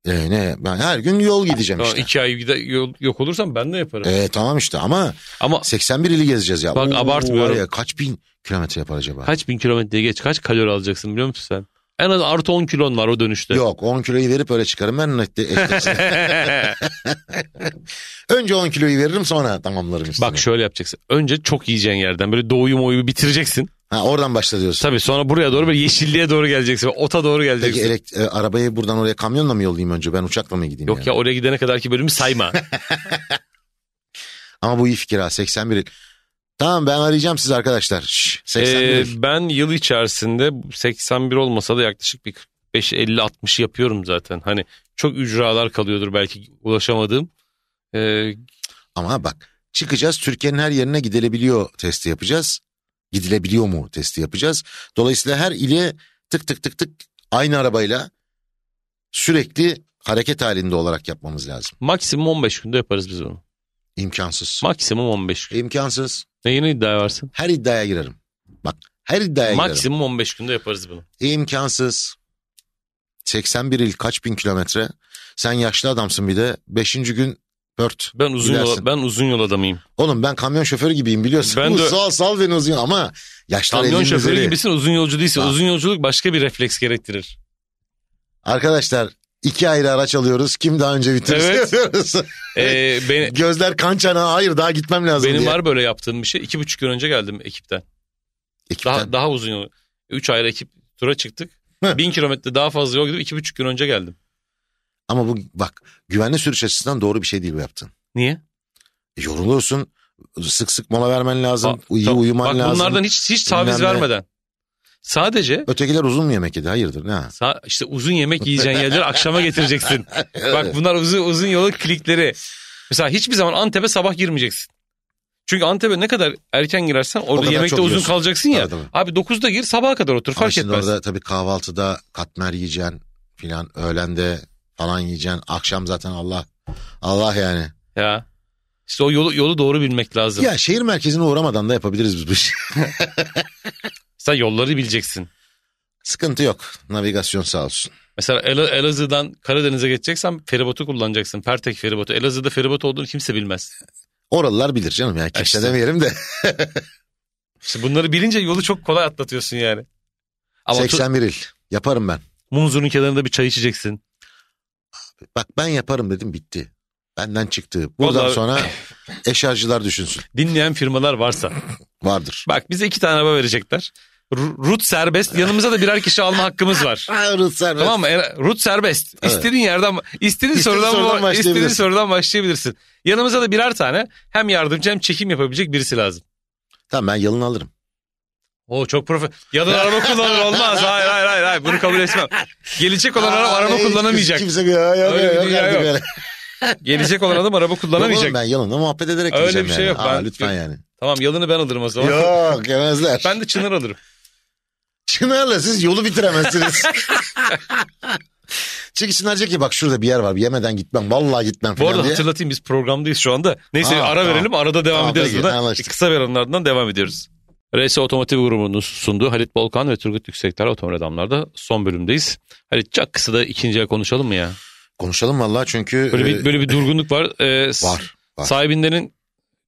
E, ne ben her gün yol gideceğim işte. iki ay gide- yol- yok olursam ben de yaparım. E, tamam işte ama Ama 81 ili gezeceğiz ya. Bak, abartmıyorum. var ya, kaç bin kilometre yapar acaba? kaç bin kilometreye geç kaç kalori alacaksın biliyor musun sen? En az artı 10 kilon var o dönüşte. Yok 10 kiloyu verip öyle çıkarım ben. Önce 10 kiloyu veririm sonra tamamlarım üstüne. Bak şöyle yapacaksın. Önce çok yiyeceğin yerden böyle doğuyu moyu bitireceksin. Ha, oradan başla diyorsun. Tabii sonra buraya doğru böyle yeşilliğe doğru geleceksin. Ota doğru Peki geleceksin. elekt- e, arabayı buradan oraya kamyonla mı yollayayım önce ben uçakla mı gideyim? Yok yani? ya oraya gidene kadarki bölümü sayma. Ama bu iyi fikir ha 81 il. Tamam ben arayacağım siz arkadaşlar. Şş, 81 Ee, il. ben yıl içerisinde 81 olmasa da yaklaşık bir 45 50 60 yapıyorum zaten. Hani çok ücralar kalıyordur belki ulaşamadığım. Ee, Ama bak çıkacağız Türkiye'nin her yerine gidilebiliyor testi yapacağız. Gidilebiliyor mu testi yapacağız. Dolayısıyla her ile tık tık tık tık aynı arabayla sürekli hareket halinde olarak yapmamız lazım. maksimum 15 günde yaparız biz onu. İmkansız. Maksimum 15 gün. İmkansız. Neyine iddia varsın? Her iddiaya girerim. Bak her iddiaya girerim. Maksimum 15 günde yaparız bunu. İmkansız. 81 il kaç bin kilometre. Sen yaşlı adamsın bir de. Beşinci gün pört. Ben uzun Gidersin. yol, ben uzun yol adamıyım. Oğlum ben kamyon şoförü gibiyim biliyorsun. Ben de- Sal sal beni uzun ama yaşlar Kamyon 50'nin şoförü üzeri. gibisin uzun yolcu değilsin. Ha. Uzun yolculuk başka bir refleks gerektirir. Arkadaşlar iki ayrı araç alıyoruz. Kim daha önce bitirse Evet. yapıyoruz. Ee, beni, Gözler kan çanağı hayır daha gitmem lazım benim diye. var böyle yaptığım bir şey. İki buçuk gün önce geldim ekipten. Ekipten. Daha, daha uzun yol. Üç ayrı ekip tura çıktık. Bin kilometre daha fazla yol gidip iki buçuk gün önce geldim. Ama bu bak güvenli sürüş açısından doğru bir şey değil bu yaptın. Niye? E, yorulursun. Sık sık mola vermen lazım. Bak, iyi Bak uyuman lazım. bunlardan hiç hiç taviz Bilmem vermeden. Sadece Ötekiler uzun mu yemek yedi? Hayırdır ne? sa- işte uzun yemek yiyeceğin yerleri akşama getireceksin. Bak bunlar uzun uzun yolun klikleri. Mesela hiçbir zaman Antep'e sabah girmeyeceksin. Çünkü Antep'e ne kadar erken girersen orada yemekte uzun yiyorsun. kalacaksın ya. Tabii. Abi 9'da gir sabaha kadar otur Ama fark etmez. orada tabii kahvaltıda katmer yiyeceksin filan. Öğlende falan yiyeceksin. Akşam zaten Allah. Allah yani. Ya. İşte o yolu yolu doğru bilmek lazım. Ya şehir merkezine uğramadan da yapabiliriz biz bu işi. Sen yolları bileceksin. Sıkıntı yok. Navigasyon sağ olsun. Mesela El- Elazığ'dan Karadeniz'e geçeceksen feribotu kullanacaksın. Pertek feribotu. Elazığ'da feribot olduğunu kimse bilmez. Oralılar bilir canım ya. Kimse İşte. demeyelim de. İşte bunları bilince yolu çok kolay atlatıyorsun yani. Ama tu- 81 il. Yaparım ben. Munzur'un kenarında bir çay içeceksin. Bak ben yaparım dedim bitti. Benden çıktı. Buradan Vallahi- sonra eşarjılar düşünsün. Dinleyen firmalar varsa. Vardır. Bak bize iki tane araba verecekler. Rut serbest. Yanımıza da birer kişi alma hakkımız var. Rus serbest. Tamam mı? Rut serbest. Evet. İstediğin yerden, istediğin İstediğin sorudan, sorudan istediğin sorudan başlayabilirsin. Yanımıza da birer tane hem yardımcı hem çekim yapabilecek birisi lazım. Tamam ben yalın alırım. O çok profe... Yalın araba kullanır olmaz. Hayır hayır hayır. hayır. Bunu kabul etmem. Gelecek olan adam araba Ay, kullanamayacak. Kimse yok yok Öyle bir yok, dünya yok. öyle. Gelecek olan adam araba Yok kullanamayacak. oğlum ben yalınla muhabbet ederek Öyle gideceğim bir şey yani. yok. Aa, Ben- lütfen yani. Tamam yalını ben alırım o zaman. Yok yemezler. Ben de çınar alırım. Çınar'la siz yolu bitiremezsiniz. Çünkü Çınar diyecek ki bak şurada bir yer var yemeden gitmem vallahi gitmem Bu falan arada diye. hatırlatayım biz programdayız şu anda. Neyse Aa, ara tamam. verelim arada devam Tamam, ederiz peki, burada. anlaştık. Kısa bir aranın ardından devam ediyoruz. RS Otomotiv grubunun sunduğu Halit Bolkan ve Turgut Yüksekler Otomobil Adamlar'da son bölümdeyiz. Halit çok kısa da ikinciye konuşalım mı ya? Konuşalım vallahi çünkü Böyle e, bir, böyle bir durgunluk var. Ee, var. var. Sahibinlerin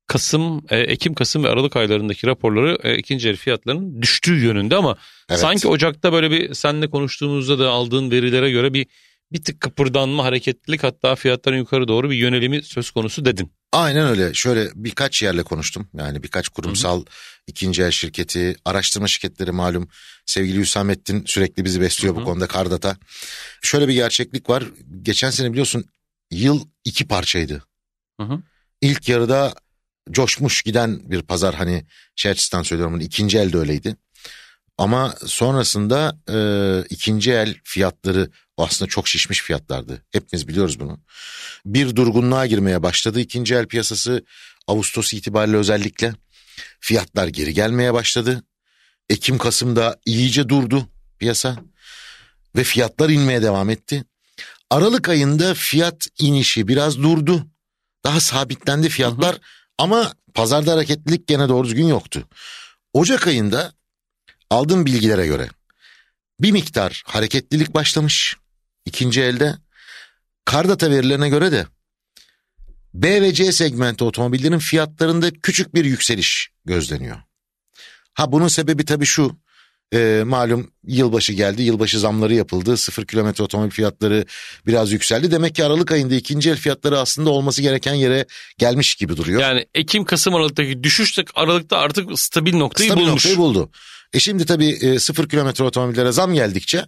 Kasım, e, Ekim, Kasım ve Aralık aylarındaki raporları e, ikinci el fiyatlarının düştüğü yönünde ama Evet. sanki Ocak'ta böyle bir seninle konuştuğumuzda da aldığın verilere göre bir bir tık kıpırdanma, hareketlilik hatta fiyatların yukarı doğru bir yönelimi söz konusu dedin. Aynen öyle. Şöyle birkaç yerle konuştum. Yani birkaç kurumsal ikinci el şirketi, araştırma şirketleri malum. Sevgili Hüsamettin sürekli bizi besliyor bu konuda Kardata. Şöyle bir gerçeklik var. Geçen sene biliyorsun yıl iki parçaydı. Hı hı. İlk yarıda coşmuş giden bir pazar hani şey açısından söylüyorum hani ikinci elde öyleydi. Ama sonrasında e, ikinci el fiyatları aslında çok şişmiş fiyatlardı. Hepimiz biliyoruz bunu. Bir durgunluğa girmeye başladı ikinci el piyasası Ağustos itibariyle özellikle. Fiyatlar geri gelmeye başladı. Ekim Kasım'da iyice durdu piyasa ve fiyatlar inmeye devam etti. Aralık ayında fiyat inişi biraz durdu. Daha sabitlendi fiyatlar hı hı. ama pazarda hareketlilik gene doğru düzgün yoktu. Ocak ayında aldığım bilgilere göre bir miktar hareketlilik başlamış ikinci elde. Kardata verilerine göre de B ve C segmenti otomobillerin fiyatlarında küçük bir yükseliş gözleniyor. Ha bunun sebebi tabii şu. E, malum yılbaşı geldi. Yılbaşı zamları yapıldı. Sıfır kilometre otomobil fiyatları biraz yükseldi. Demek ki Aralık ayında ikinci el fiyatları aslında olması gereken yere gelmiş gibi duruyor. Yani Ekim, Kasım Aralık'taki düşüş de Aralık'ta artık stabil noktayı stabil bulmuş. noktayı buldu. E şimdi tabii e, sıfır kilometre otomobillere zam geldikçe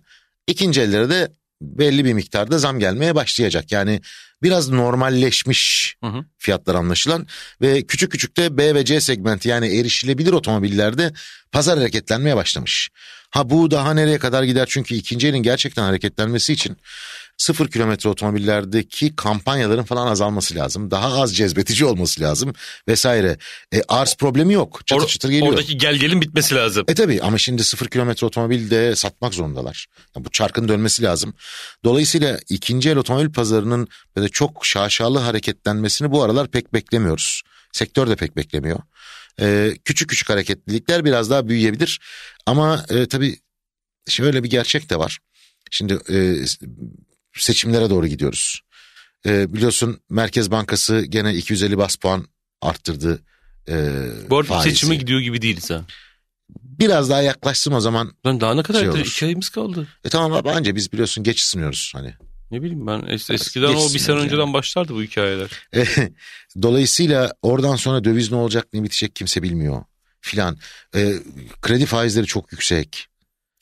ikinci ellere de belli bir miktarda zam gelmeye başlayacak. Yani biraz normalleşmiş hı hı. fiyatlar anlaşılan ve küçük küçük de B ve C segmenti yani erişilebilir otomobillerde pazar hareketlenmeye başlamış. Ha bu daha nereye kadar gider çünkü ikinci elin gerçekten hareketlenmesi için sıfır kilometre otomobillerdeki kampanyaların falan azalması lazım. Daha az cezbetici olması lazım vesaire. E, arz problemi yok. Çatır Or- çıtır geliyor. Oradaki gel gelin bitmesi lazım. E tabi ama şimdi sıfır kilometre otomobil de satmak zorundalar. Yani bu çarkın dönmesi lazım. Dolayısıyla ikinci el otomobil pazarının böyle çok şaşalı hareketlenmesini bu aralar pek beklemiyoruz. Sektör de pek beklemiyor. E, küçük küçük hareketlilikler biraz daha büyüyebilir. Ama e, tabii şöyle bir gerçek de var. Şimdi e, seçimlere doğru gidiyoruz. E, biliyorsun Merkez Bankası gene 250 bas puan arttırdı e, Bu arada faizi. seçime gidiyor gibi değiliz ha. Biraz daha yaklaştım o zaman. Lan daha ne kadar şey iki ayımız kaldı. E tamam abi anca biz biliyorsun geç ısınıyoruz hani. Ne bileyim ben es eskiden o bir sene yani. önceden başlardı bu hikayeler. E, dolayısıyla oradan sonra döviz ne olacak ne bitecek kimse bilmiyor filan. E, kredi faizleri çok yüksek.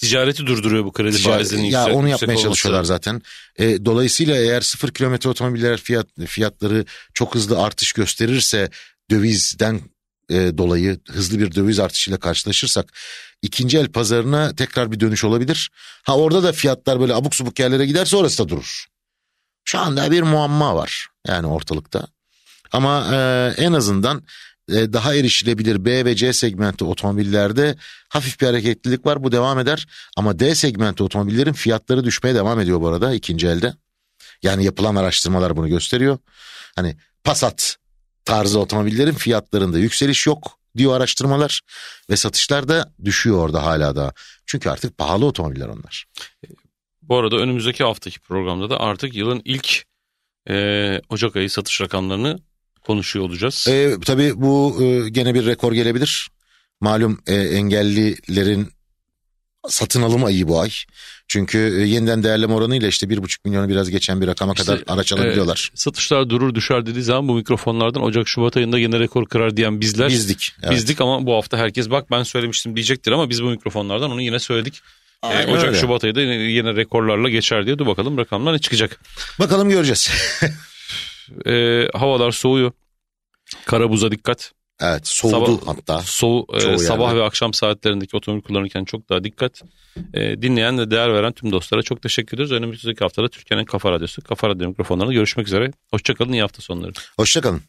Ticareti durduruyor bu kredi Ticaret, faizinin Ya yüksek, onu yapmaya çalışıyorlar zaten. E, dolayısıyla eğer sıfır kilometre otomobiller fiyat fiyatları çok hızlı artış gösterirse dövizden e, dolayı hızlı bir döviz artışıyla karşılaşırsak ikinci el pazarına tekrar bir dönüş olabilir. Ha orada da fiyatlar böyle abuk subuk yerlere giderse orası da durur. Şu anda bir muamma var yani ortalıkta. Ama e, en azından e, daha erişilebilir B ve C segmenti otomobillerde hafif bir hareketlilik var. Bu devam eder. Ama D segmenti otomobillerin fiyatları düşmeye devam ediyor bu arada ikinci elde. Yani yapılan araştırmalar bunu gösteriyor. Hani Passat tarzı otomobillerin fiyatlarında yükseliş yok diyor araştırmalar ve satışlar da düşüyor orada hala da. Çünkü artık pahalı otomobiller onlar. Bu arada önümüzdeki haftaki programda da artık yılın ilk e, Ocak ayı satış rakamlarını konuşuyor olacağız. E, tabii bu e, gene bir rekor gelebilir. Malum e, engellilerin satın alım ayı bu ay. Çünkü e, yeniden değerleme oranıyla işte bir buçuk milyonu biraz geçen bir rakama işte, kadar araç alabiliyorlar. E, satışlar durur düşer dediği zaman bu mikrofonlardan Ocak Şubat ayında yine rekor kırar diyen bizler. Bizdik. Evet. Bizdik ama bu hafta herkes bak ben söylemiştim diyecektir ama biz bu mikrofonlardan onu yine söyledik. E, Aynen Ocak öyle. Şubat ayında yine, yine rekorlarla geçer diye dur bakalım rakamlar ne çıkacak. Bakalım göreceğiz. e, havalar soğuyor. Kara buza dikkat. Evet soğudu sabah, hatta. Soğu, e, sabah ve akşam saatlerindeki otomobil kullanırken çok daha dikkat. E, dinleyen ve değer veren tüm dostlara çok teşekkür ediyoruz. Önümüzdeki haftada Türkiye'nin Kafa Radyosu, Kafa Radyo mikrofonlarında görüşmek üzere. Hoşçakalın, iyi hafta sonları. Hoşçakalın.